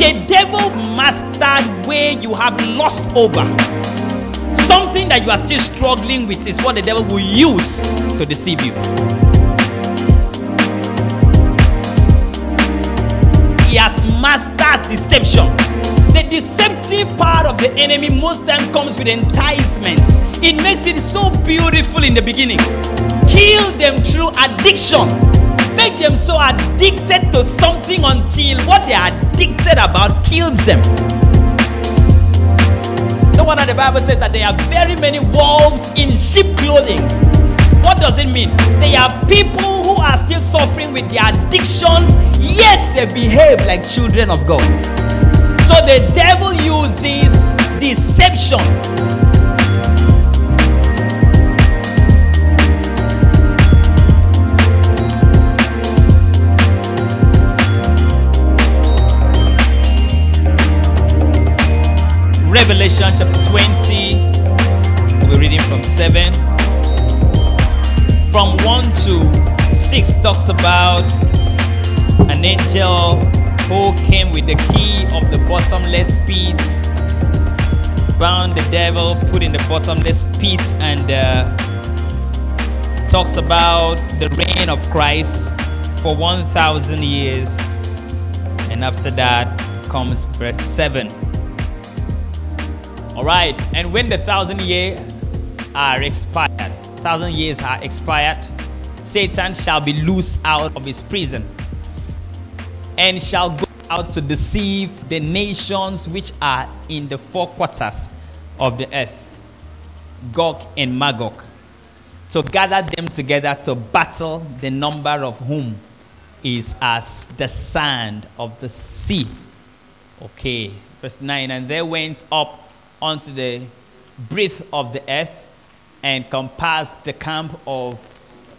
The devil mastered where you have lost over. Something that you are still struggling with is what the devil will use to deceive you. He has mastered deception. The deceptive part of the enemy most time comes with enticement. It makes it so beautiful in the beginning. Kill them through addiction. Make them so addicted to something until what they are addicted about kills them. No wonder the Bible says that there are very many wolves in sheep clothing. What does it mean? They are people who are still suffering with their addiction, yet they behave like children of God. So the devil uses deception Revelation chapter 20, we're reading from 7. From 1 to 6 talks about an angel who came with the key of the bottomless pit, bound the devil, put in the bottomless pit, and uh, talks about the reign of Christ for 1,000 years. And after that comes verse 7. All right, and when the thousand years are expired, thousand years are expired, Satan shall be loosed out of his prison and shall go out to deceive the nations which are in the four quarters of the earth, Gog and Magog, to gather them together to battle, the number of whom is as the sand of the sea. Okay, verse 9, and there went up onto the breadth of the earth and compassed the camp of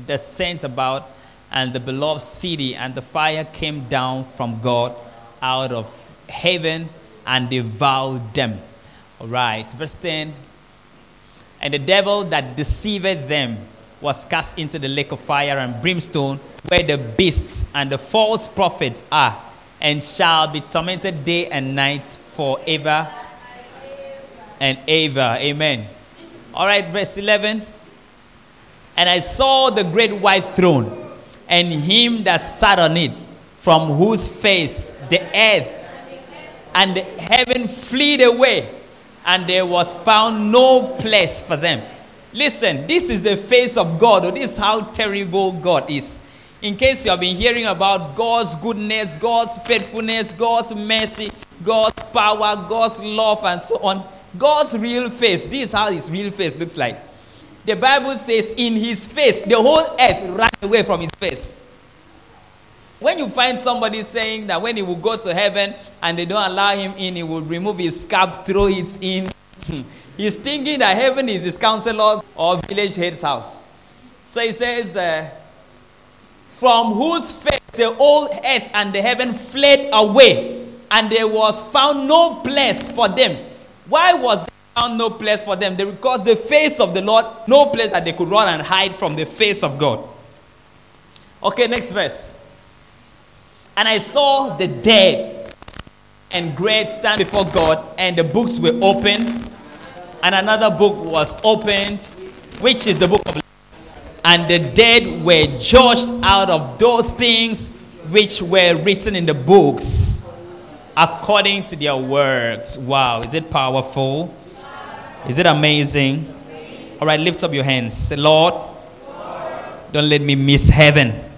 the saints about and the beloved city, and the fire came down from God out of heaven and devoured them. All right, verse 10. And the devil that deceived them was cast into the lake of fire and brimstone, where the beasts and the false prophets are, and shall be tormented day and night forever and ever. Amen. All right, verse 11. And I saw the great white throne and him that sat on it, from whose face the earth and the heaven fled away, and there was found no place for them. Listen, this is the face of God. Or this is how terrible God is. In case you have been hearing about God's goodness, God's faithfulness, God's mercy, God's power, God's love, and so on, God's real face, this is how his real face looks like. The Bible says, in his face, the whole earth ran away from his face. When you find somebody saying that when he will go to heaven and they don't allow him in, he will remove his cap, throw it in. He's thinking that heaven is his counselor's or village head's house. So he says, uh, From whose face the whole earth and the heaven fled away, and there was found no place for them. Why was there no place for them? They because the face of the Lord, no place that they could run and hide from the face of God. Okay, next verse. And I saw the dead and great stand before God, and the books were opened, and another book was opened, which is the book of life. And the dead were judged out of those things which were written in the books according to their works. Wow, is it powerful? Is it amazing? All right, lift up your hands. Say, Lord, don't let me miss heaven.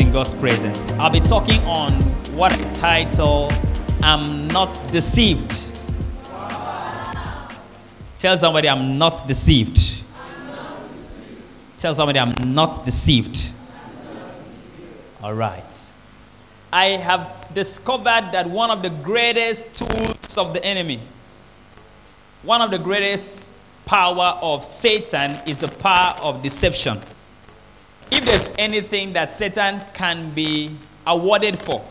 In God's presence. I'll be talking on what I title I'm Not Deceived. Tell somebody I'm not deceived. Tell somebody I'm not deceived. All right. I have discovered that one of the greatest tools of the enemy, one of the greatest power of Satan is the power of deception. If there's anything that Satan can be awarded for,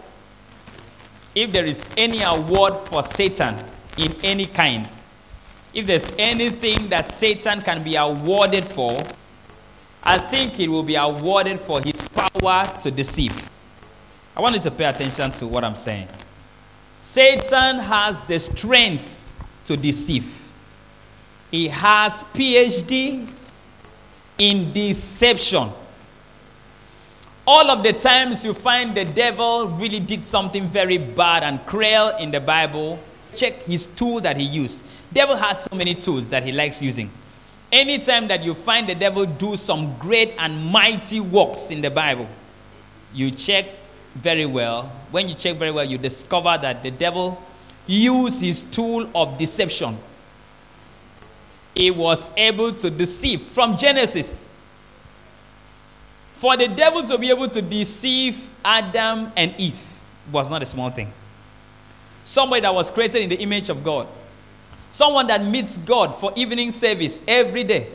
if there is any award for Satan in any kind, if there's anything that Satan can be awarded for, I think it will be awarded for his power to deceive. I want you to pay attention to what I'm saying. Satan has the strength to deceive. He has PhD in deception. All of the times you find the devil really did something very bad and cruel in the Bible, check his tool that he used. Devil has so many tools that he likes using. Anytime that you find the devil do some great and mighty works in the Bible, you check very well. When you check very well, you discover that the devil used his tool of deception. He was able to deceive from Genesis for the devil to be able to deceive Adam and Eve was not a small thing. Somebody that was created in the image of God. Someone that meets God for evening service every day.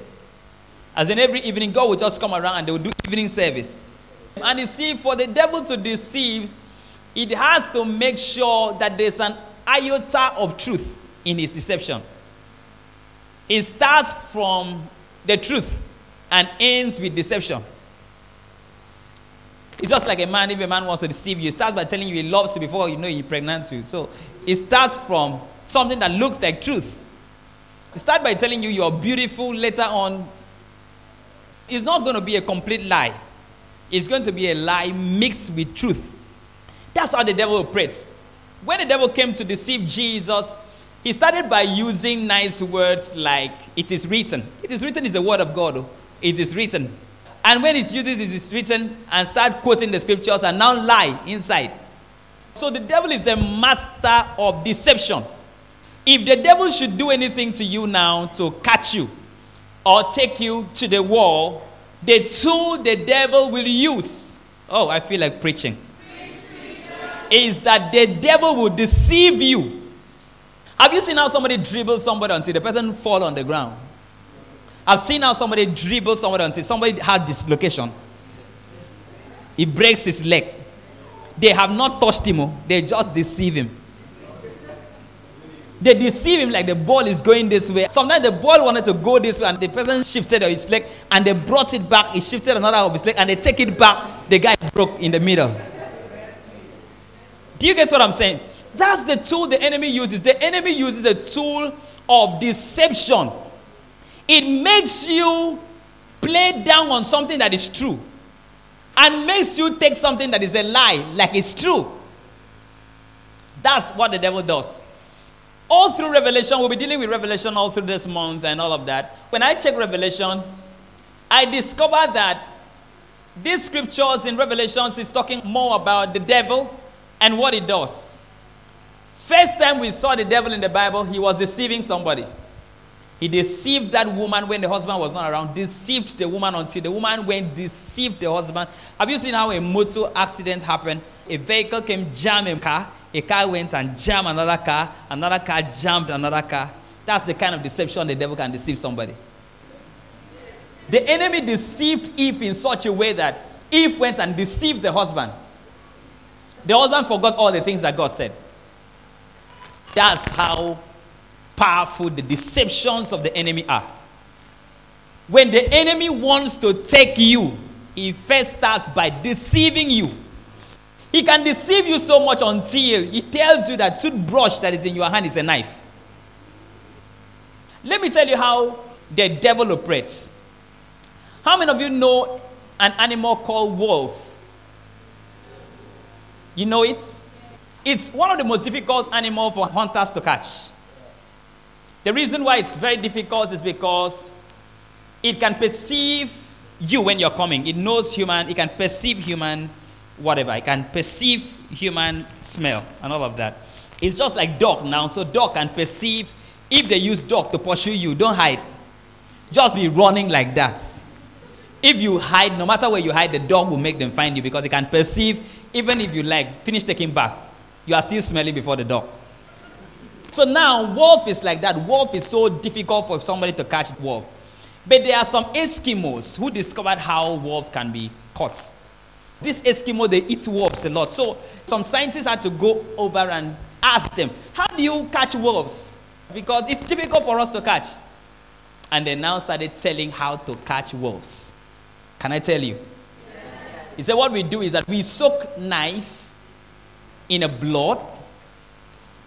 As in every evening, God will just come around and they will do evening service. And you see, for the devil to deceive, it has to make sure that there's an iota of truth in his deception. It starts from the truth and ends with deception. It's just like a man, if a man wants to deceive you, he starts by telling you he loves you before you know he impregnates you. So it starts from something that looks like truth. It starts by telling you you're beautiful later on. It's not going to be a complete lie. It's going to be a lie mixed with truth. That's how the devil operates. When the devil came to deceive Jesus, he started by using nice words like, it is written. It is written is the word of God. It is written. And when it's used, it is written and start quoting the scriptures and now lie inside. So the devil is a master of deception. If the devil should do anything to you now to catch you or take you to the wall, the tool the devil will use, oh, I feel like preaching, is that the devil will deceive you. Have you seen how somebody dribbles somebody until the person fall on the ground? I've seen how somebody dribble somebody and say somebody had dislocation. He breaks his leg. They have not touched him, oh. they just deceive him. They deceive him like the ball is going this way. Sometimes the ball wanted to go this way, and the person shifted his leg, and they brought it back. He shifted another of his leg, and they take it back. The guy broke in the middle. Do you get what I'm saying? That's the tool the enemy uses. The enemy uses a tool of deception it makes you play down on something that is true and makes you take something that is a lie like it's true. That's what the devil does. All through Revelation, we'll be dealing with Revelation all through this month and all of that. When I check Revelation, I discover that these scriptures in Revelations is talking more about the devil and what he does. First time we saw the devil in the Bible, he was deceiving somebody. He deceived that woman when the husband was not around, deceived the woman until the woman went, deceived the husband. Have you seen how a motor accident happened? A vehicle came, jammed a car, a car went and jammed another car, another car jammed another car. That's the kind of deception the devil can deceive somebody. The enemy deceived Eve in such a way that Eve went and deceived the husband. The husband forgot all the things that God said. That's how powerful the deceptions of the enemy are. When the enemy wants to take you, he first starts by deceiving you. He can deceive you so much until he tells you that toothbrush that is in your hand is a knife. Let me tell you how the devil operates. How many of you know an animal called wolf? You know it? It's one of the most difficult animals for hunters to catch. The reason why it's very difficult is because it can perceive you when you're coming. It knows human, it can perceive human whatever. It can perceive human smell and all of that. It's just like dog now. So dog can perceive if they use dog to pursue you, don't hide. Just be running like that. If you hide, no matter where you hide, the dog will make them find you because it can perceive, even if you like finish taking bath, you are still smelling before the dog. So now, wolf is like that. Wolf is so difficult for somebody to catch wolf. But there are some Eskimos who discovered how wolf can be caught. This Eskimo, they eat wolves a lot. So some scientists had to go over and ask them, How do you catch wolves? Because it's difficult for us to catch. And they now started telling how to catch wolves. Can I tell you? He said, What we do is that we soak knife in a blood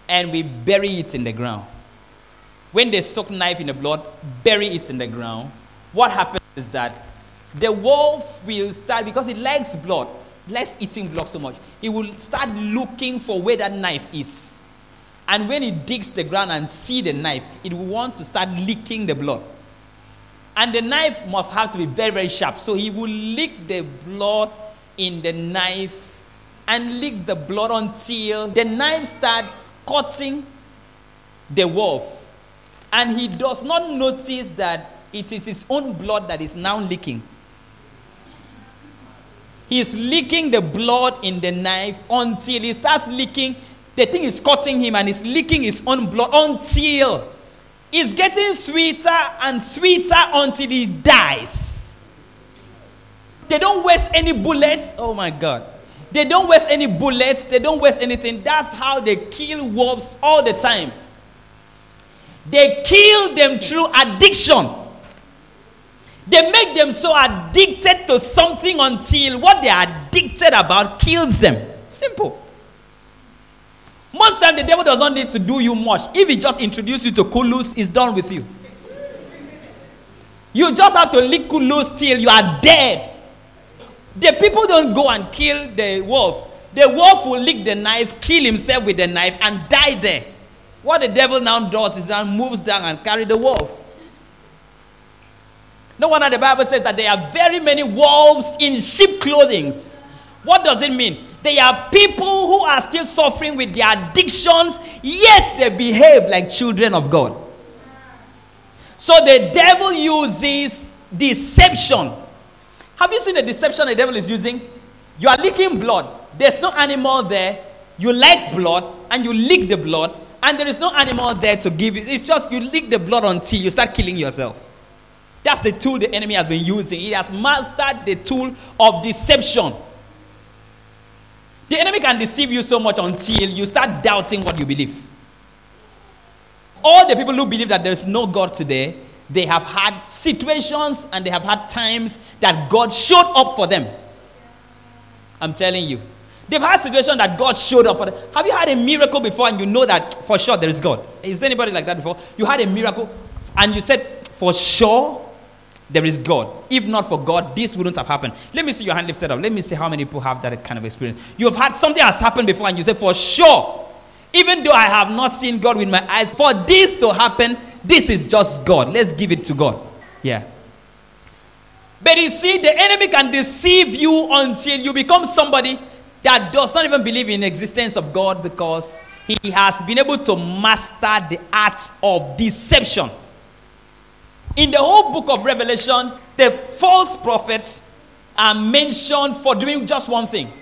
and we bury it in the ground. When they soak knife in the blood, bury it in the ground, what happens is that the wolf will start, because it likes blood, likes eating blood so much, it will start looking for where that knife is. And when it digs the ground and see the knife, it will want to start licking the blood. And the knife must have to be very, very sharp. So he will lick the blood in the knife and lick the blood until the knife starts cutting the wolf. And he does not notice that it is his own blood that is now leaking. He's leaking the blood in the knife until he starts leaking. The thing is cutting him and he's leaking his own blood until it's getting sweeter and sweeter until he dies. They don't waste any bullets. Oh my God. They don't waste any bullets. They don't waste anything. That's how they kill wolves all the time. They kill them through addiction. They make them so addicted to something until what they are addicted about kills them. Simple. Most time the devil does not need to do you much. If he just introduces you to kulus, he's done with you. You just have to lick kulus till you are dead. The people don't go and kill the wolf. The wolf will lick the knife, kill himself with the knife, and die there. What the devil now does is now moves down and carry the wolf. No wonder the Bible says that there are very many wolves in sheep clothing. What does it mean? They are people who are still suffering with their addictions, yet they behave like children of God. So the devil uses deception. Have you seen the deception the devil is using? You are leaking blood. There's no animal there. You like blood and you lick the blood, and there is no animal there to give you. It's just you lick the blood until you start killing yourself. That's the tool the enemy has been using. He has mastered the tool of deception. The enemy can deceive you so much until you start doubting what you believe. All the people who believe that there is no God today, they have had situations and they have had times that God showed up for them. I'm telling you. They've had situations that God showed up for them. Have you had a miracle before and you know that for sure there is God? Is there anybody like that before? You had a miracle and you said, for sure there is God. If not for God, this wouldn't have happened. Let me see your hand lifted up. Let me see how many people have that kind of experience. You have had something has happened before, and you say, For sure, even though I have not seen God with my eyes, for this to happen, this is just God. Let's give it to God. Yeah. But you see, the enemy can deceive you until you become somebody that does not even believe in existence of God because he has been able to master the art of deception. In the whole book of Revelation, the false prophets are mentioned for doing just one thing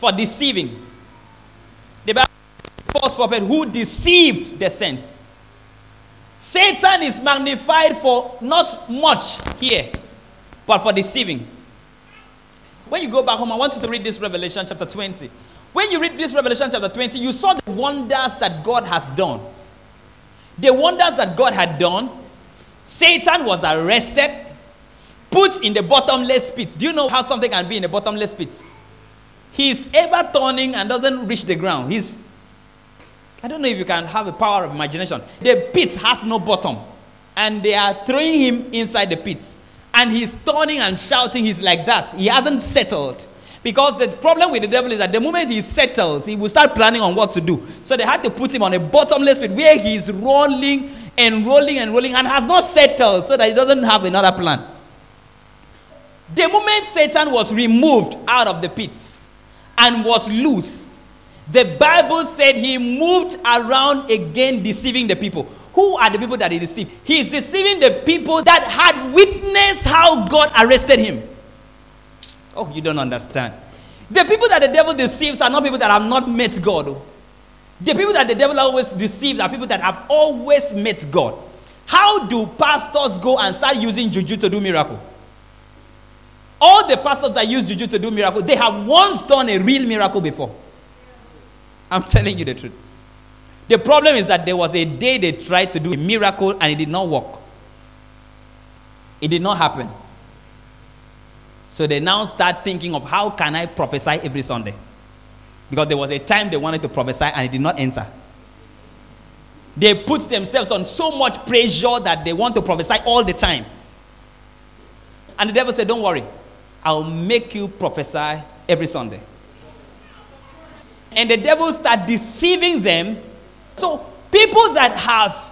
for deceiving. The false prophet who deceived the saints. Satan is magnified for not much here, but for deceiving. When you go back home, I want you to read this Revelation chapter 20. When you read this Revelation chapter 20, you saw the wonders that God has done. The wonders that God had done Satan was arrested, put in the bottomless pit. Do you know how something can be in a bottomless pit? He's ever turning and doesn't reach the ground. He's, I don't know if you can have a power of imagination. The pit has no bottom, and they are throwing him inside the pit. And he's turning and shouting, he's like that. He hasn't settled. Because the problem with the devil is that the moment he settles, he will start planning on what to do. So they had to put him on a bottomless pit where he's rolling and rolling and rolling and has not settled so that he doesn't have another plan. The moment Satan was removed out of the pits and was loose, the Bible said he moved around again deceiving the people. Who are the people that he deceived? He is deceiving the people that had witnessed how God arrested him. Oh, you don't understand. The people that the devil deceives are not people that have not met God. Oh. The people that the devil always deceives are people that have always met God. How do pastors go and start using juju to do miracle? All the pastors that use juju to do miracle, they have once done a real miracle before. I'm telling you the truth. The problem is that there was a day they tried to do a miracle and it did not work. It did not happen. So they now start thinking of how can I prophesy every Sunday? Because there was a time they wanted to prophesy and it did not enter. They put themselves on so much pressure that they want to prophesy all the time. And the devil said, Don't worry, I'll make you prophesy every Sunday. And the devil start deceiving them. So people that have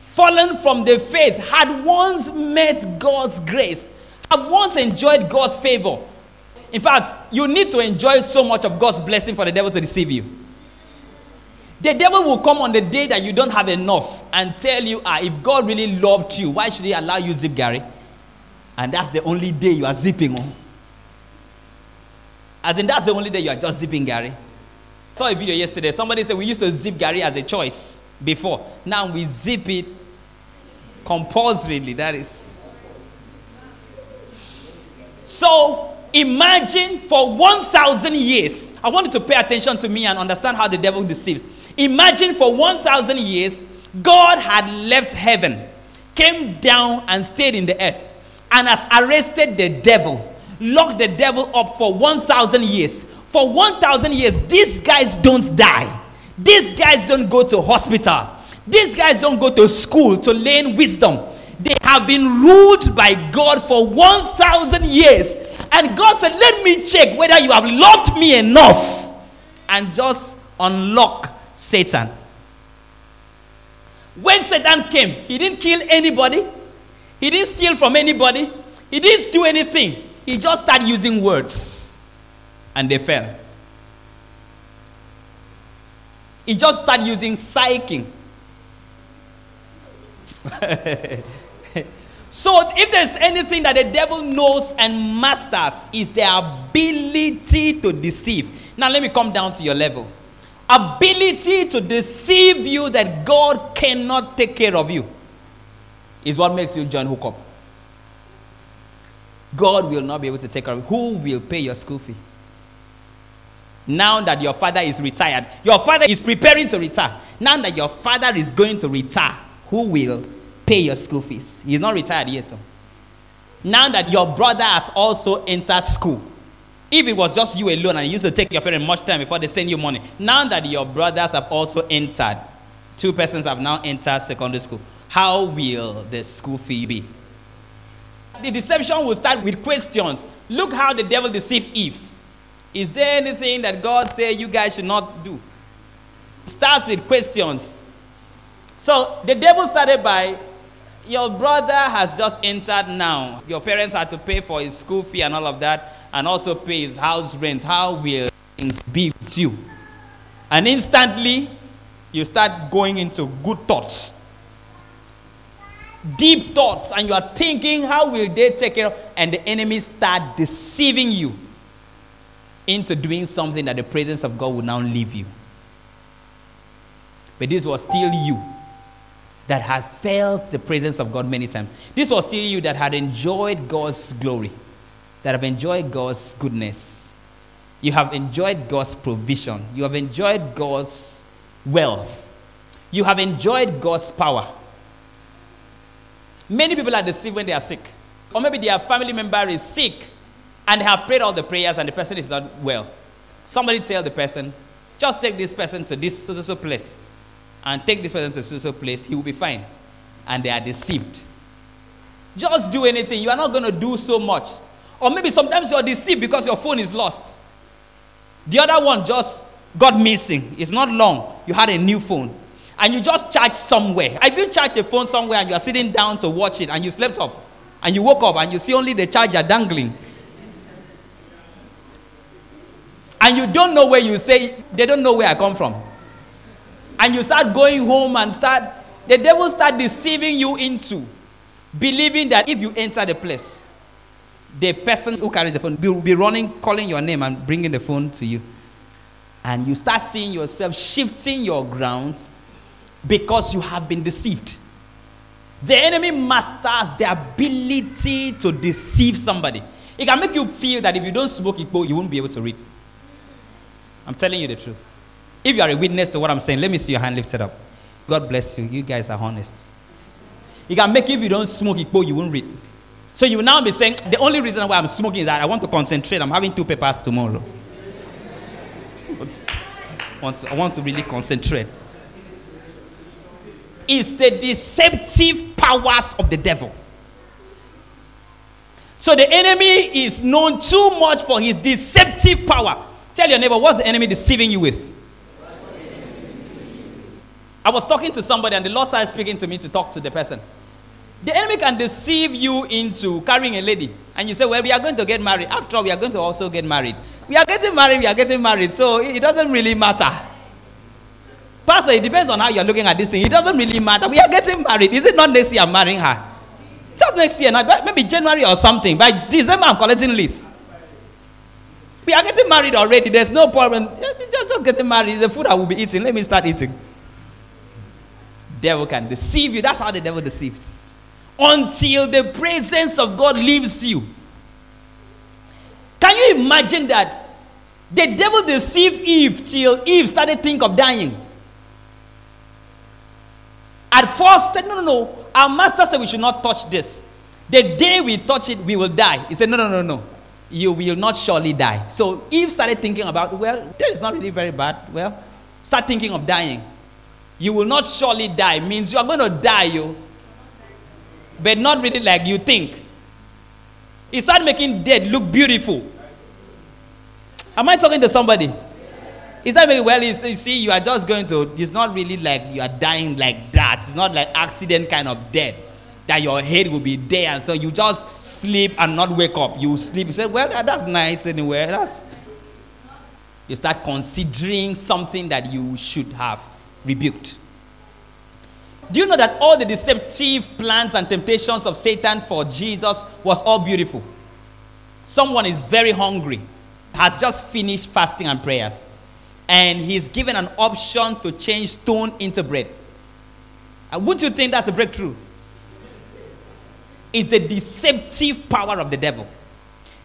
fallen from the faith had once met God's grace, have once enjoyed God's favor. In fact, you need to enjoy so much of God's blessing for the devil to deceive you. The devil will come on the day that you don't have enough and tell you, ah, if God really loved you, why should he allow you zip garri? And that's the only day you are zipping on. I think that's the only day you are just zipping garri. Saw a video yesterday. Somebody said we used to zip garri as a choice before. Now we zip it compulsorily. That is. So imagine for 1,000 years. I want you to pay attention to me and understand how the devil deceives. Imagine for 1,000 years, God had left heaven, came down and stayed in the earth and has arrested the devil, locked the devil up for 1,000 years. For 1,000 years, these guys don't die. These guys don't go to hospital. These guys don't go to school to learn wisdom. They have been ruled by God for 1,000 years. And God said, Let me check whether you have loved me enough. And just unlock Satan. When Satan came, he didn't kill anybody, he didn't steal from anybody. He didn't do anything. He just started using words. And they fell. He just started using psyching. so if there's anything that the devil knows and masters is the ability to deceive. Now let me come down to your level. Ability to deceive you that God cannot take care of you is what makes you join hookup. God will not be able to take care of you. Who will pay your school fee? Now that your father is retired, your father is preparing to retire. Now that your father is going to retire, who will pay your school fees? He's not retired yet. So. Now that your brother has also entered school, if it was just you alone and you used to take your parents much time before they send you money, now that your brothers have also entered, two persons have now entered secondary school, how will the school fee be? The deception will start with questions. Look how the devil deceived Eve. Is there anything that God said you guys should not do? It starts with questions. So the devil started by your brother has just entered now. Your parents had to pay for his school fee and all of that, and also pay his house rent. How will things be with you? And instantly, you start going into good thoughts deep thoughts and you are thinking, how will they take care of? And the enemy start deceiving you into doing something that the presence of God will now leave you. But this was still you that had felt the presence of God many times. This was still you that had enjoyed God's glory, that have enjoyed God's goodness. You have enjoyed God's provision. You have enjoyed God's wealth. You have enjoyed God's power. Many people are deceived when they are sick. Or maybe their family member is sick and they have prayed all the prayers and the person is not well. Somebody tell the person, just take this person to this so, so, place and take this person to so, so place, he will be fine. And they are deceived. Just do anything. You are not going to do so much. Or maybe sometimes you're deceived because your phone is lost. The other one just got missing. It's not long. You had a new phone and you just charge somewhere. If you charge a phone somewhere and you are sitting down to watch it and you slept off and you woke up and you see only the charger dangling, and you don't know where you say, they don't know where I come from. And you start going home and start, the devil start deceiving you into believing that if you enter the place, the person who carries the phone will be running, calling your name and bringing the phone to you. And you start seeing yourself shifting your grounds because you have been deceived. The enemy masters the ability to deceive somebody. It can make you feel that if you don't smoke Igbo, you won't be able to read. I'm telling you the truth. If you are a witness to what I'm saying, let me see your hand lifted up. God bless you. You guys are honest. It can make if you don't smoke Igbo, you won't read. So you will now be saying, the only reason why I'm smoking is that I want to concentrate. I'm having two papers tomorrow. I want to really concentrate. It's the deceptive powers of the devil. So the enemy is known too much for his deceptive power. Tell your neighbor, what's the enemy deceiving you with? I was talking to somebody and the Lord started speaking to me to talk to the person. The enemy can deceive you into carrying a lady. And you say, Well, we are going to get married. After all, we are going to also get married. We are getting married, we are getting married. So it doesn't really matter. Pastor, it depends on how you're looking at this thing. It doesn't really matter. We are getting married. Is it not next year I'm marrying her? Just next year, maybe January or something. By December, I'm collecting list. We are getting married already. There's no problem. Just, just getting married. The food I will be eating. Let me start eating. Devil can deceive you. That's how the devil deceives until the presence of God leaves you. Can you imagine that? The devil deceived Eve till Eve started think of dying. At first, said, no, no, no. Our master said we should not touch this. The day we touch it, we will die. He said, no, no, no, no. You will not surely die. So Eve started thinking about, well, that is not really very bad. Well, start thinking of dying. You will not surely die means you are going to die, you but not really like you think. He started making dead look beautiful. Am I talking to somebody? He started making, well, you see, you are just going to, it's not really like you are dying like that. It's not like accident kind of death. That your head will be there, and so you just sleep and not wake up. You sleep. You say, well, that's nice anyway. That's. You start considering something that you should have rebuked. Do you know that all the deceptive plans and temptations of Satan for Jesus was all beautiful? Someone is very hungry, has just finished fasting and prayers, and he's given an option to change stone into bread. And wouldn't you think that's a breakthrough? It's the deceptive power of the devil.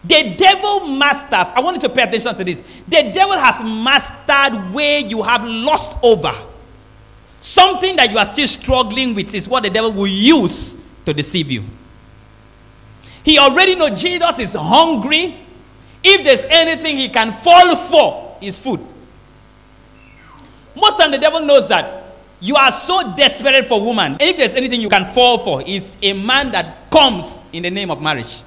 The devil masters, I want you to pay attention to this. The devil has mastered where you have lost over Something that you are still struggling with is what the devil will use to deceive you. He already knows Jesus is hungry. If there's anything he can fall for, is food. Most time the devil knows that you are so desperate for woman. If there's anything you can fall for, is a man that comes in the name of marriage.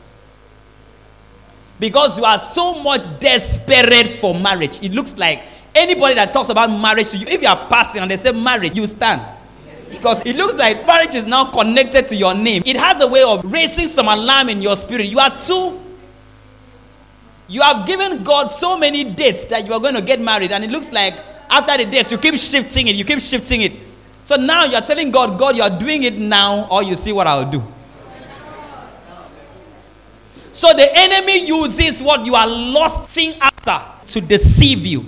Because you are so much desperate for marriage. It looks like Anybody that talks about marriage to you, if you are passing and they say marriage, you stand. Because it looks like marriage is now connected to your name. It has a way of raising some alarm in your spirit. You are too. You have given God so many dates that you are going to get married, and it looks like after the dates, you keep shifting it, you keep shifting it. So now you're telling God, God, you're doing it now, or you see what I'll do. So the enemy uses what you are lusting after to deceive you.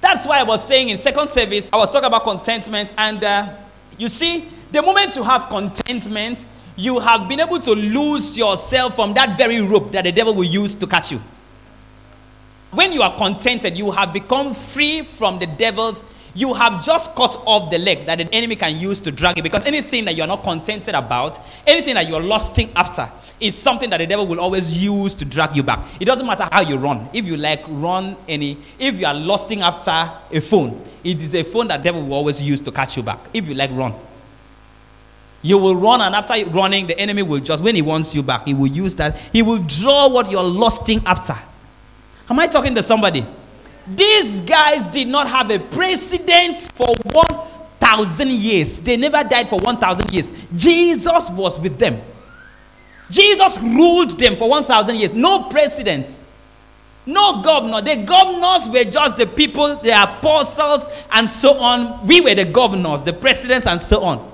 That's why I was saying in second service, I was talking about contentment. And uh, you see, the moment you have contentment, you have been able to lose yourself from that very rope that the devil will use to catch you. When you are contented, you have become free from the devil's. You have just cut off the leg that the enemy can use to drag you. Because anything that you are not contented about, anything that you are lusting after, is something that the devil will always use to drag you back. It doesn't matter how you run. If you like run any, if you are lusting after a phone, it is a phone that devil will always use to catch you back. If you like run. You will run, and after running, the enemy will just, when he wants you back, he will use that. He will draw what you're lusting after. Am I talking to somebody? These guys did not have a precedent for 1,000 years. They never died for 1,000 years. Jesus was with them. Jesus ruled them for 1,000 years. No presidents, no governor. The governors were just the people, the apostles, and so on. We were the governors, the presidents, and so on.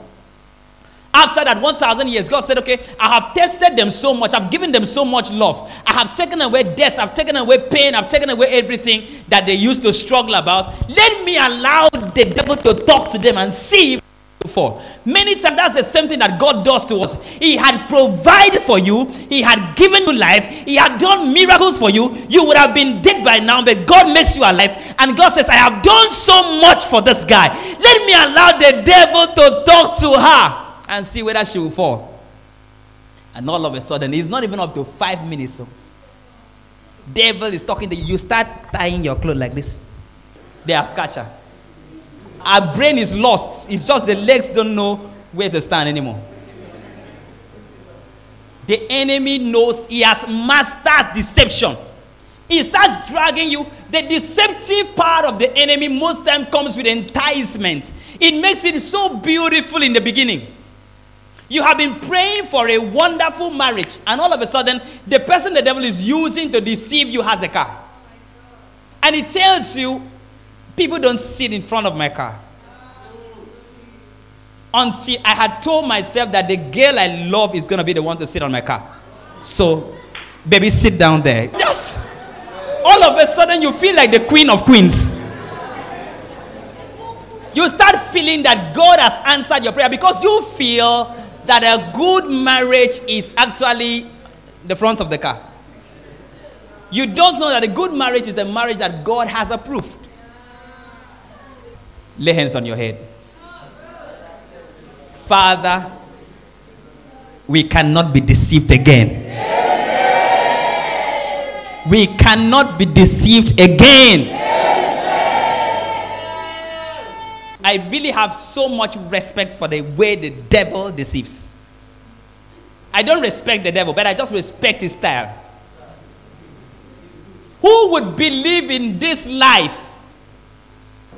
After that 1,000 years, God said, Okay, I have tested them so much. I've given them so much love. I have taken away death. I've taken away pain. I've taken away everything that they used to struggle about. Let me allow the devil to talk to them and see if for. Many times that's the same thing that God does to us. He had provided for you, He had given you life, He had done miracles for you. You would have been dead by now, but God makes you alive. And God says, I have done so much for this guy. Let me allow the devil to talk to her and see whether she will fall. And all of a sudden, it's not even up to five minutes. So devil is talking to you. You start tying your clothes like this. They have catch her. Our brain is lost. It's just the legs don't know where to stand anymore. The enemy knows he has mastered deception. He starts dragging you. The deceptive part of the enemy most time comes with enticement. It makes it so beautiful in the beginning. You have been praying for a wonderful marriage, and all of a sudden, the person the devil is using to deceive you has a car. And he tells you, People don't sit in front of my car. Until I had told myself that the girl I love is going to be the one to sit on my car. So, baby, sit down there. Yes. All of a sudden, you feel like the queen of queens. You start feeling that God has answered your prayer because you feel that a good marriage is actually the front of the car. You don't know that a good marriage is a marriage that God has approved. Lay hands on your head. Father, we cannot be deceived again. We cannot be deceived again. I really have so much respect for the way the devil deceives. I don't respect the devil, but I just respect his style. Who would believe in this life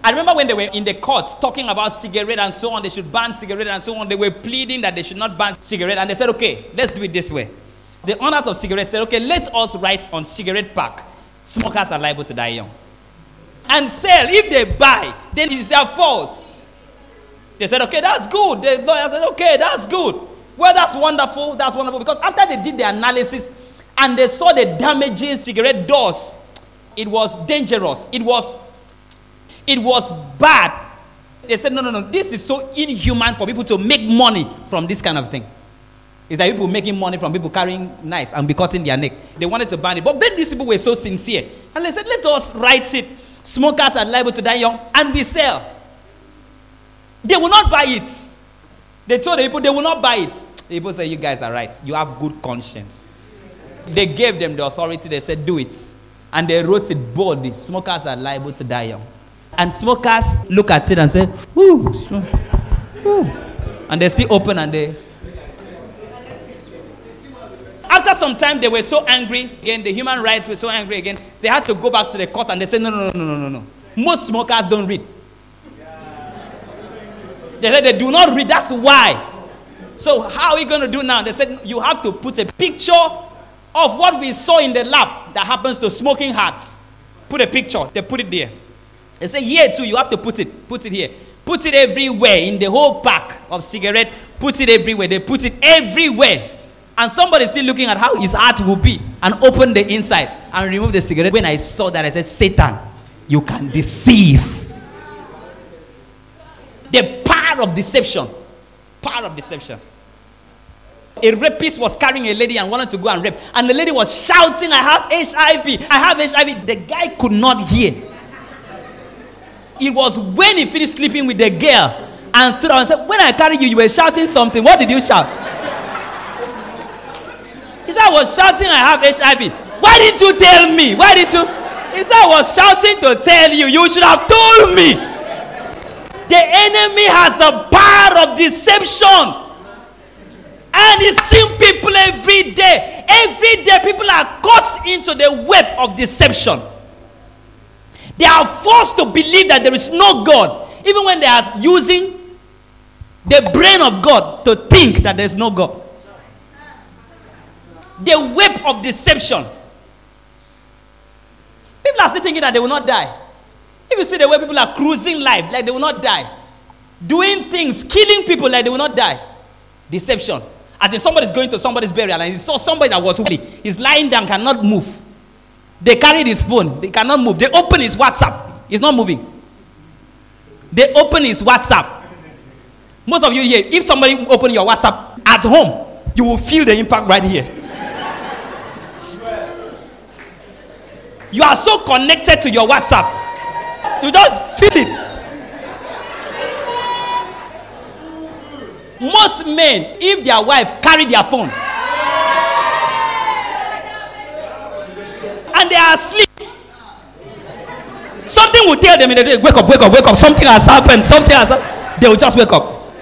I remember when they were in the courts talking about cigarette and so on, they should ban cigarette and so on. They were pleading that they should not ban cigarette, and they said, okay, let's do it this way. The owners of cigarettes said, okay, let us write on cigarette pack, smokers are liable to die young. And sell. If they buy, then it's their fault. They said, okay, that's good. The lawyer said, okay, that's good. Well, that's wonderful. That's wonderful. Because after they did the analysis and they saw the damaging cigarette doors, it was dangerous. It was it was bad. They said, no, no, no, this is so inhuman for people to make money from this kind of thing. It's like people making money from people carrying knife and be cutting their neck. They wanted to ban it. But then these people were so sincere. And they said, let us write it. Smokers are liable to die young and we sell. They will not buy it. They told the people they will not buy it. The people said, you guys are right. You have good conscience. They gave them the authority. They said, do it. And they wrote it boldly. Smokers are liable to die young. And smokers look at it and say, Ooh, ooh. And they still open and they. After some time, they were so angry again. The human rights were so angry again. They had to go back to the court and they said, No, no, no, no, no, no. Most smokers don't read. They said they do not read. That's why. So, how are we going to do now? They said, You have to put a picture of what we saw in the lab that happens to smoking hearts. Put a picture. They put it there. They say here too, you have to put it. Put it here. Put it everywhere in the whole pack of cigarette. Put it everywhere. They put it everywhere. And somebody still looking at how his heart will be and open the inside and remove the cigarette. When I saw that, I said, Satan, you can deceive. The power of deception. Power of deception. A rapist was carrying a lady and wanted to go and rape. And the lady was shouting, I have HIV. I have HIV. The guy could not hear it was when he finished sleeping with the girl and stood up and said, When I carried you, you were shouting something. What did you shout? I was shouting, I have HIV. Why didn't you tell me? Why didn't you? I was shouting to tell you. You should have told me. The enemy has a power of deception. And he's seeing people every day. Every day, people are caught into the web of deception. They are forced to believe that there is no God, even when they are using the brain of God to think that there is no God. The web of deception. People are still thinking that they will not die. If you see the way people are cruising life, like they will not die, doing things, killing people like they will not die, Deception. As in somebody's going to somebody's burial and he saw somebody that was holy. He's lying down, cannot move. They carried his phone, they cannot move. They open his WhatsApp, he's not moving. They open his WhatsApp. Most of you here, if somebody open your WhatsApp at home, you will feel the impact right here. You are so connected to your WhatsApp. You just feel it. Most men, if their wife carry their phone and they are asleep, something will tell them in the day, wake up, wake up, wake up. Something has happened. Something has happened. They will just wake up.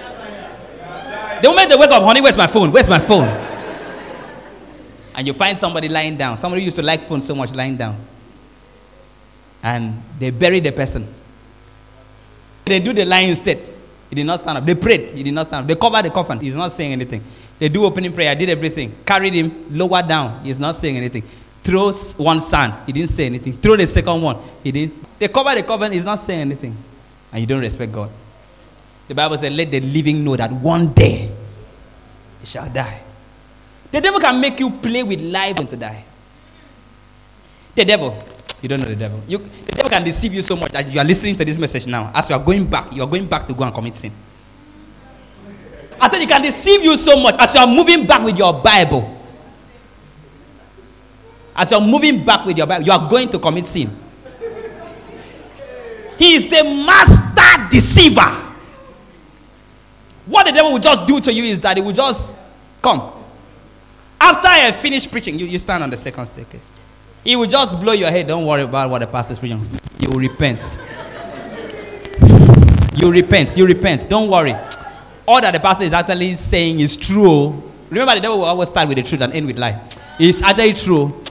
The moment they wake up, honey, where's my phone? Where's my phone? And you find somebody lying down. Somebody used to like phone so much lying down. And they bury the person. They do the lying instead. He did not stand up. They prayed. He did not stand up. They covered the coffin. He's not saying anything. They do opening prayer. Did everything. Carried him lower down. He's not saying anything. Throws one son. He didn't say anything. Throw the second one. He didn't. They cover the coffin. He's not saying anything. And you don't respect God. The Bible says, let the living know that one day he shall die. The devil can make you play with life and to die. The devil you don't know the devil. You, the devil can deceive you so much that you are listening to this message now. As you are going back, you are going back to go and commit sin. I said he can deceive you so much as you are moving back with your Bible. As you're moving back with your Bible, you are going to commit sin. He is the master deceiver. What the devil will just do to you is that he will just come. After I finish preaching, you, you stand on the second staircase. He will just blow your head. Don't worry about what the pastor is preaching. You will repent. You repent. You repent. Don't worry. All that the pastor is actually saying is true. Remember, the devil will always start with the truth and end with lie. It's actually true,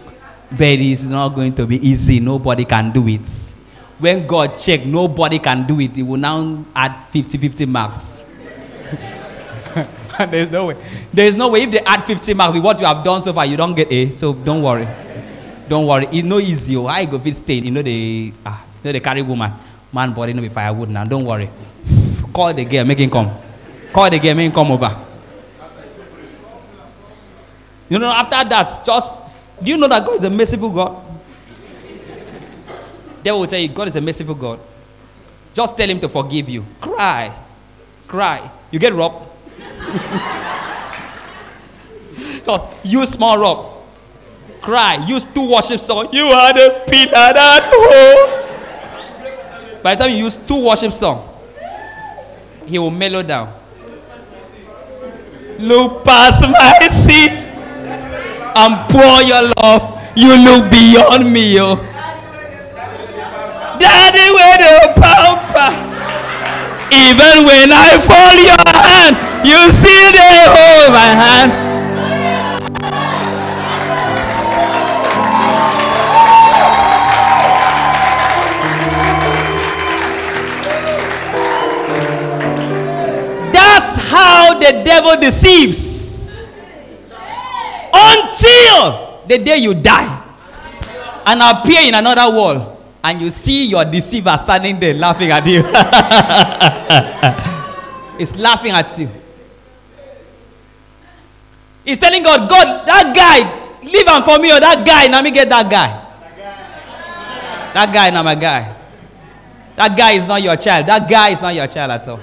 but it's not going to be easy. Nobody can do it. When God check, nobody can do it. He will now add 50 50 marks. There's no way. There's no way. If they add 50 marks with what you have done so far, you don't get A. So don't worry. Don't worry, it's no easy. Oh. I go fit stay. You know the ah, you know the carry woman. Man body no be firewood now. Don't worry. Call the girl, make him come. Call the girl, make him come over. You know, after that, just do you know that God is a merciful God? Devil will tell you God is a merciful God. Just tell him to forgive you. Cry. Cry. You get robbed. so use small rope cry, use two worship songs. You are the pillar that hold. By the time you use two worship songs, he will mellow down. Look past my seat and pour your love. You look beyond me, yo. Daddy, where the pamper. Even when I fall your hand, you still there hold my hand. The devil deceives until the day you die and appear in another world and you see your deceiver standing there laughing at you. He's laughing at you. He's telling God, God, that guy, leave him for me, or that guy, now me get that guy. That guy, not my guy. That guy is not your child. That guy is not your child at all.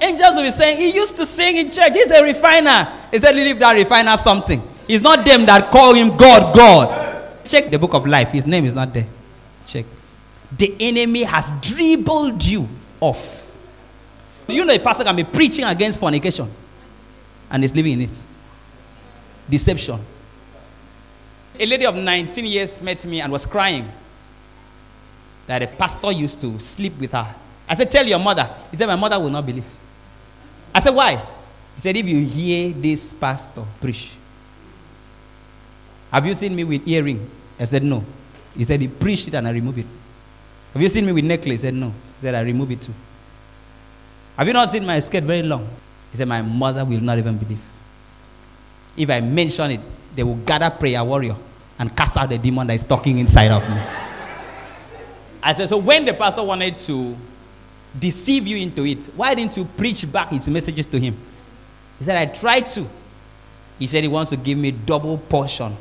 Angels will be saying, He used to sing in church. He's a refiner. He said, Leave that refiner something. It's not them that call him God, God. Check the book of life. His name is not there. Check. The enemy has dribbled you off. You know, a pastor can be preaching against fornication and is living in it. Deception. A lady of 19 years met me and was crying that a pastor used to sleep with her. I said, Tell your mother. He said, My mother will not believe. I said, Why? He said, If you hear this pastor preach, have you seen me with earring? I said, No. He said, He preached it and I removed it. Have you seen me with necklace? I said, No. He said, I removed it too. Have you not seen my skirt very long? He said, My mother will not even believe. If I mention it, they will gather prayer warrior and cast out the demon that is talking inside of me. I said, So when the pastor wanted to deceive you into it. Why didn't you preach back his messages to him? He said, I tried to. He said he wants to give me double portion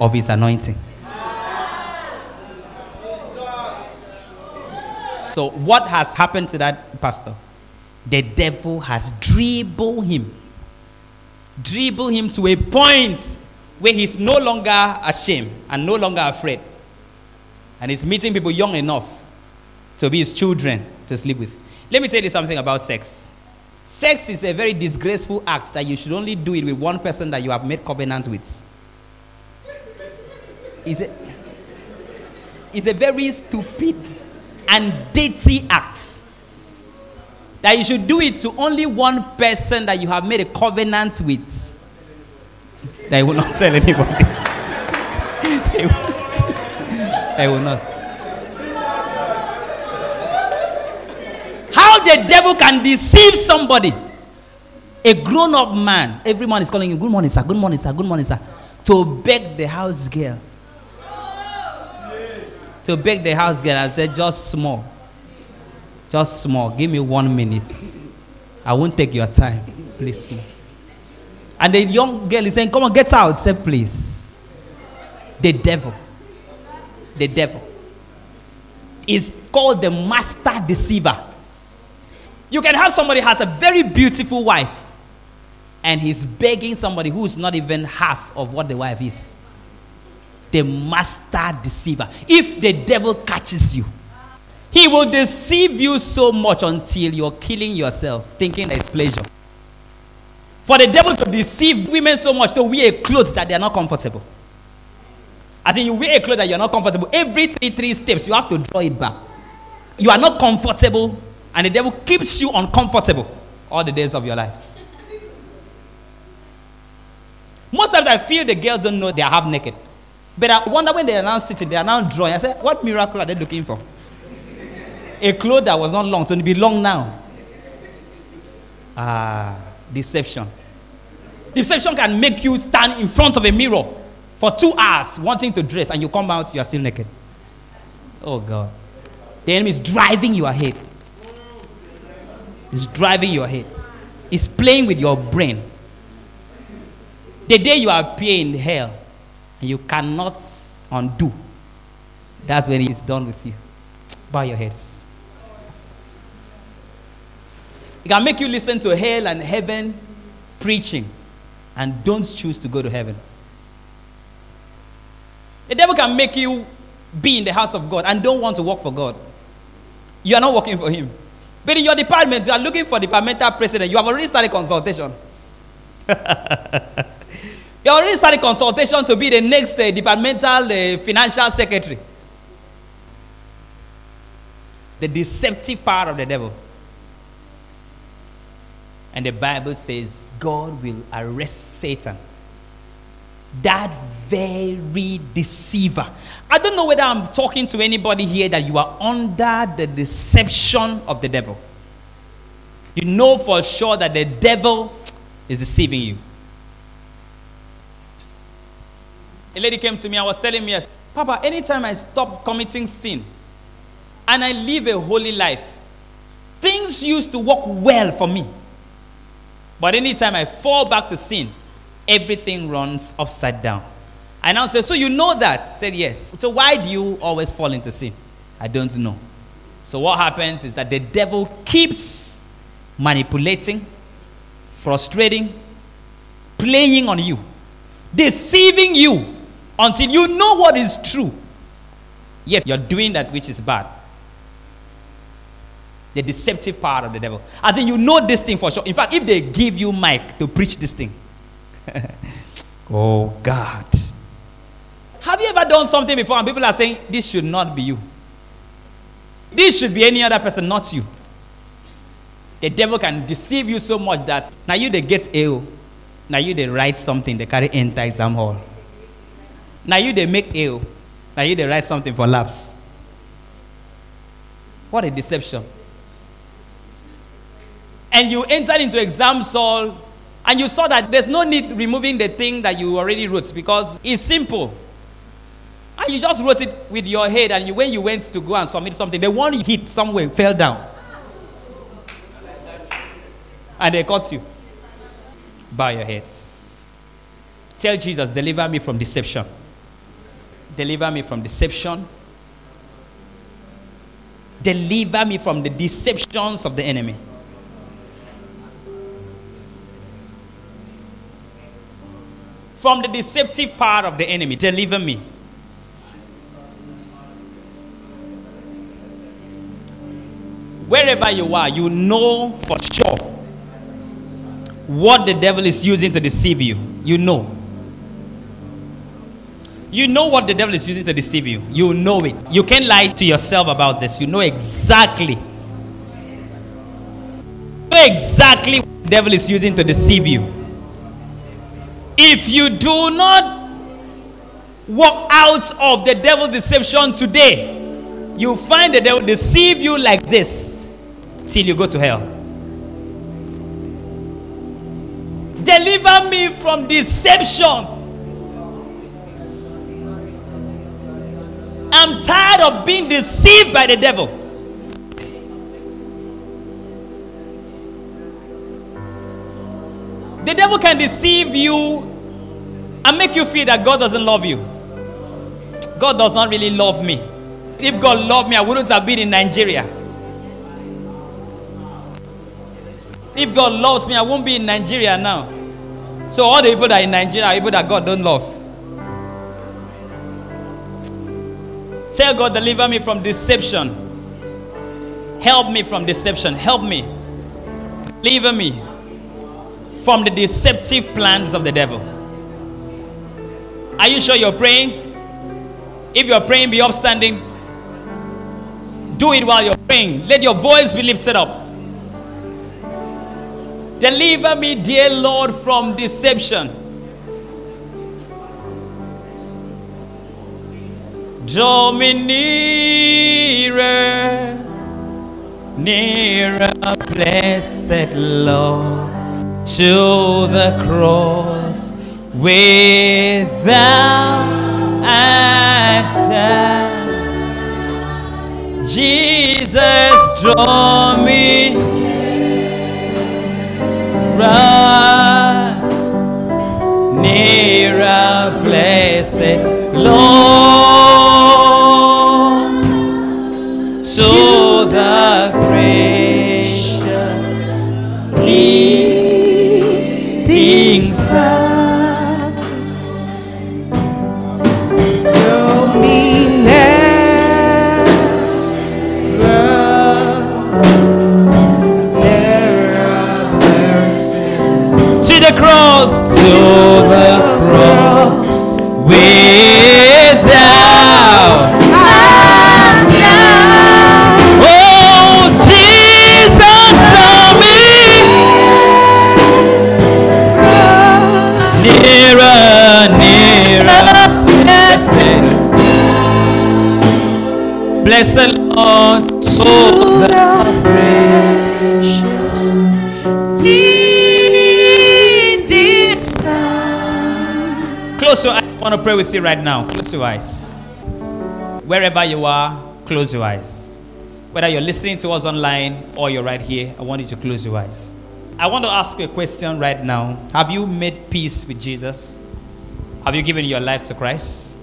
of his anointing. So, what has happened to that pastor? The devil has dribbled him. Dribbled him to a point where he's no longer ashamed and no longer afraid. And he's meeting people young enough to be his children to sleep with. Let me tell you something about sex. Sex is a very disgraceful act that you should only do it with one person that you have made covenant with. It's a, it's a very stupid and dirty act. That you should do it to only one person that you have made a covenant with. They will not tell anybody. they, will, they will not. How the devil can deceive somebody? A grown up man, every man is calling you, Good morning, sir, good morning, sir, good morning, sir, to beg the house girl to beg the house girl and said, just small. Just small. Give me one minute. I won't take your time. Please. And the young girl is saying, Come on, get out. Say, please. The devil. The devil is called the master deceiver. You can have somebody has a very beautiful wife, and he's begging somebody who's not even half of what the wife is the master deceiver. If the devil catches you, he will deceive you so much until you're killing yourself, thinking there's pleasure. For the devil to deceive women so much to wear clothes that they are not comfortable. I think you wear a clothes that you're not comfortable. Every three, three steps, you have to draw it back. You are not comfortable, and the devil keeps you uncomfortable all the days of your life. Most times I feel the girls don't know they are half naked. But I wonder when they are now sitting, they are now drawing. I said, What miracle are they looking for? A cloth that was not long, so it be long now. Ah, deception. Deception can make you stand in front of a mirror for two hours wanting to dress, and you come out, you are still naked. Oh God. The enemy is driving you head. It's driving your head. It's playing with your brain. The day you appear in hell, and you cannot undo. That's when he's done with you. Bow your heads. It can make you listen to hell and heaven preaching and don't choose to go to heaven. The devil can make you be in the house of God and don't want to work for God. You are not working for him. But in your department, you are looking for departmental president. You have already started consultation. You already started consultation to be the next uh, departmental uh, financial secretary. The deceptive power of the devil. And the Bible says God will arrest Satan. That very deceiver. I don't know whether I'm talking to anybody here that you are under the deception of the devil. You know for sure that the devil is deceiving you. A lady came to me and was telling me, Papa, anytime I stop committing sin and I live a holy life, things used to work well for me. But anytime I fall back to sin, everything runs upside down. I say, So you know that? Said, Yes. So why do you always fall into sin? I don't know. So what happens is that the devil keeps manipulating, frustrating, playing on you, deceiving you until you know what is true. Yet you're doing that which is bad. The deceptive part of the devil. I think you know this thing for sure. In fact, if they give you mic to preach this thing, oh God. Have you ever done something before and people are saying, This should not be you? This should be any other person, not you. The devil can deceive you so much that now you they get ill, now you they write something, they carry enter exam hall. Now you they make ill. Now you they write something for labs. What a deception. And you entered into exam hall and you saw that there's no need removing the thing that you already wrote because it's simple. And you just wrote it with your head, and you, when you went to go and submit something, the one you hit somewhere fell down. And they caught you. Bow your heads. Tell Jesus, deliver me from deception. Deliver me from deception. Deliver me from the deceptions of the enemy. From the deceptive part of the enemy, deliver me. Wherever you are, you know for sure what the devil is using to deceive you. You know. You know what the devil is using to deceive you. You know it. You can't lie to yourself about this. You know exactly. You know exactly what the devil is using to deceive you. If you do not walk out of the devil deception today, you find the devil deceive you like this till you go to hell. Deliver me from deception. I'm tired of being deceived by the devil. The devil can deceive you and make you feel that God doesn't love you. God does not really love me. If God loved me, I wouldn't have been in Nigeria. If God loves me, I won't be in Nigeria now. So all the people that are in Nigeria are people that God don't love. Tell God, deliver me from deception. Help me from deception. Help me. Deliver me from the deceptive plans of the devil. Are you sure you're praying? If you're praying, be upstanding. Do it while you're praying. Let your voice be lifted up. Deliver me, dear Lord, from deception. Draw me nearer, nearer, blessed Lord, to the cross where thou art died. Jesus, draw me right nearer, blessed Lord, to the Lord, to the precious healing sound. Close your eyes. I want to pray with you right now. Close your eyes. Wherever you are, close your eyes. Whether you're listening to us online or you're right here, I want you to close your eyes. I want to ask you a question right now. Have you made peace with Jesus? Have you given your life to Christ?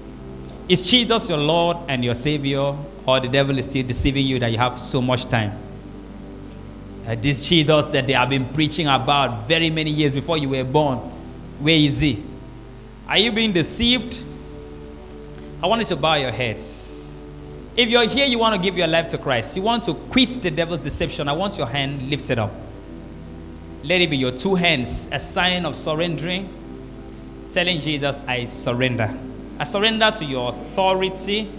Is Jesus your Lord and your Savior, or the devil is still deceiving you that you have so much time? Uh, this Jesus that they have been preaching about very many years before you were born, where is he? Are you being deceived? I want you to bow your heads. If you're here, you want to give your life to Christ, you want to quit the devil's deception, I want your hand lifted up. Let it be your two hands, a sign of surrendering, telling Jesus, I surrender. I surrender to your authority.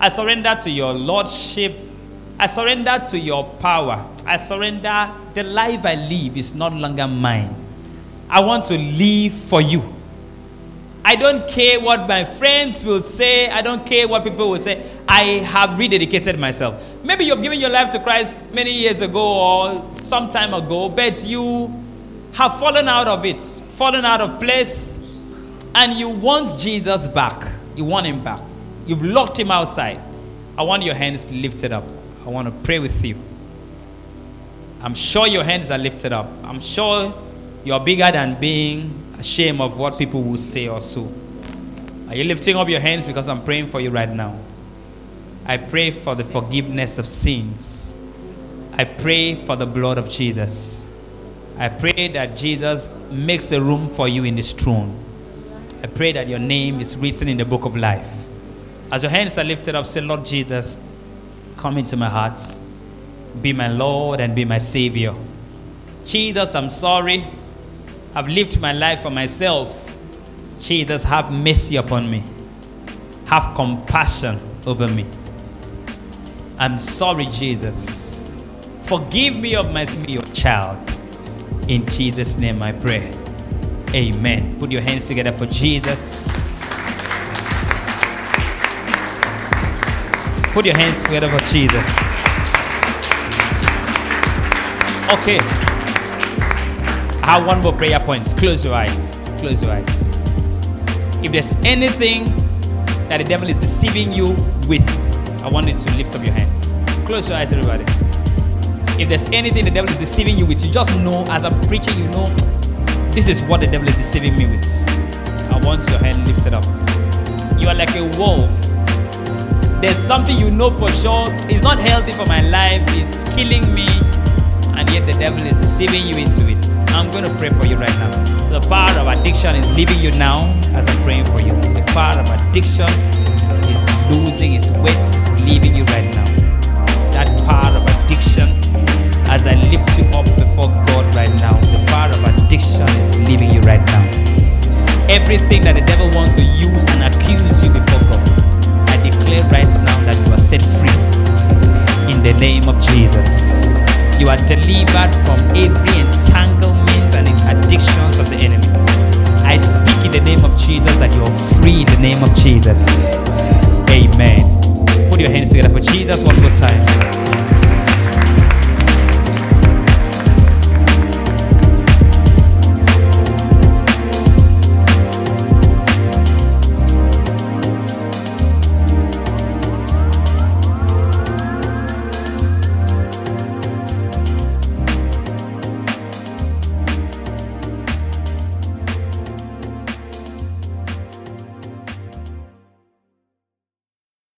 I surrender to your lordship. I surrender to your power. I surrender. The life I live is no longer mine. I want to live for you. I don't care what my friends will say. I don't care what people will say. I have rededicated myself. Maybe you've given your life to Christ many years ago or some time ago, but you have fallen out of it, fallen out of place, and you want Jesus back. You want him back. You've locked him outside. I want your hands lifted up. I want to pray with you. I'm sure your hands are lifted up. I'm sure You're bigger than being ashamed of what people will say or so. Are you lifting up your hands because I'm praying for you right now? I pray for the forgiveness of sins. I pray for the blood of Jesus. I pray that Jesus makes a room for you in his throne. I pray that your name is written in the book of life. As your hands are lifted up, say, Lord Jesus, come into my heart. Be my Lord and be my Savior. Jesus, I'm sorry. I've lived my life for myself. Jesus, have mercy upon me. Have compassion over me. I'm sorry, Jesus. Forgive me of my sin, your child. In Jesus' name I pray. Amen. Put your hands together for Jesus. Put your hands together for Jesus. Okay. I have one more prayer point. Close your eyes. Close your eyes. If there's anything that the devil is deceiving you with, I want you to lift up your hand. Close your eyes, everybody. If there's anything the devil is deceiving you with, you just know as I'm preaching, you know this is what the devil is deceiving me with. I want your hand lifted up. You are like a wolf. There's something you know for sure. It's not healthy for my life. It's killing me. And yet the devil is deceiving you into it. I'm going to pray for you right now. The power of addiction is leaving you now as I'm praying for you. The power of addiction is losing its weight, is leaving you right now. That power of addiction, as I lift you up before God right now, the power of addiction is leaving you right now. Everything that the devil wants to use and accuse you before God, declare right now that you are set free in the name of Jesus. You are delivered from every entanglement and addictions of the enemy. I speak in the name of Jesus that you are free in the name of Jesus. Amen. Put your hands together for Jesus one more time.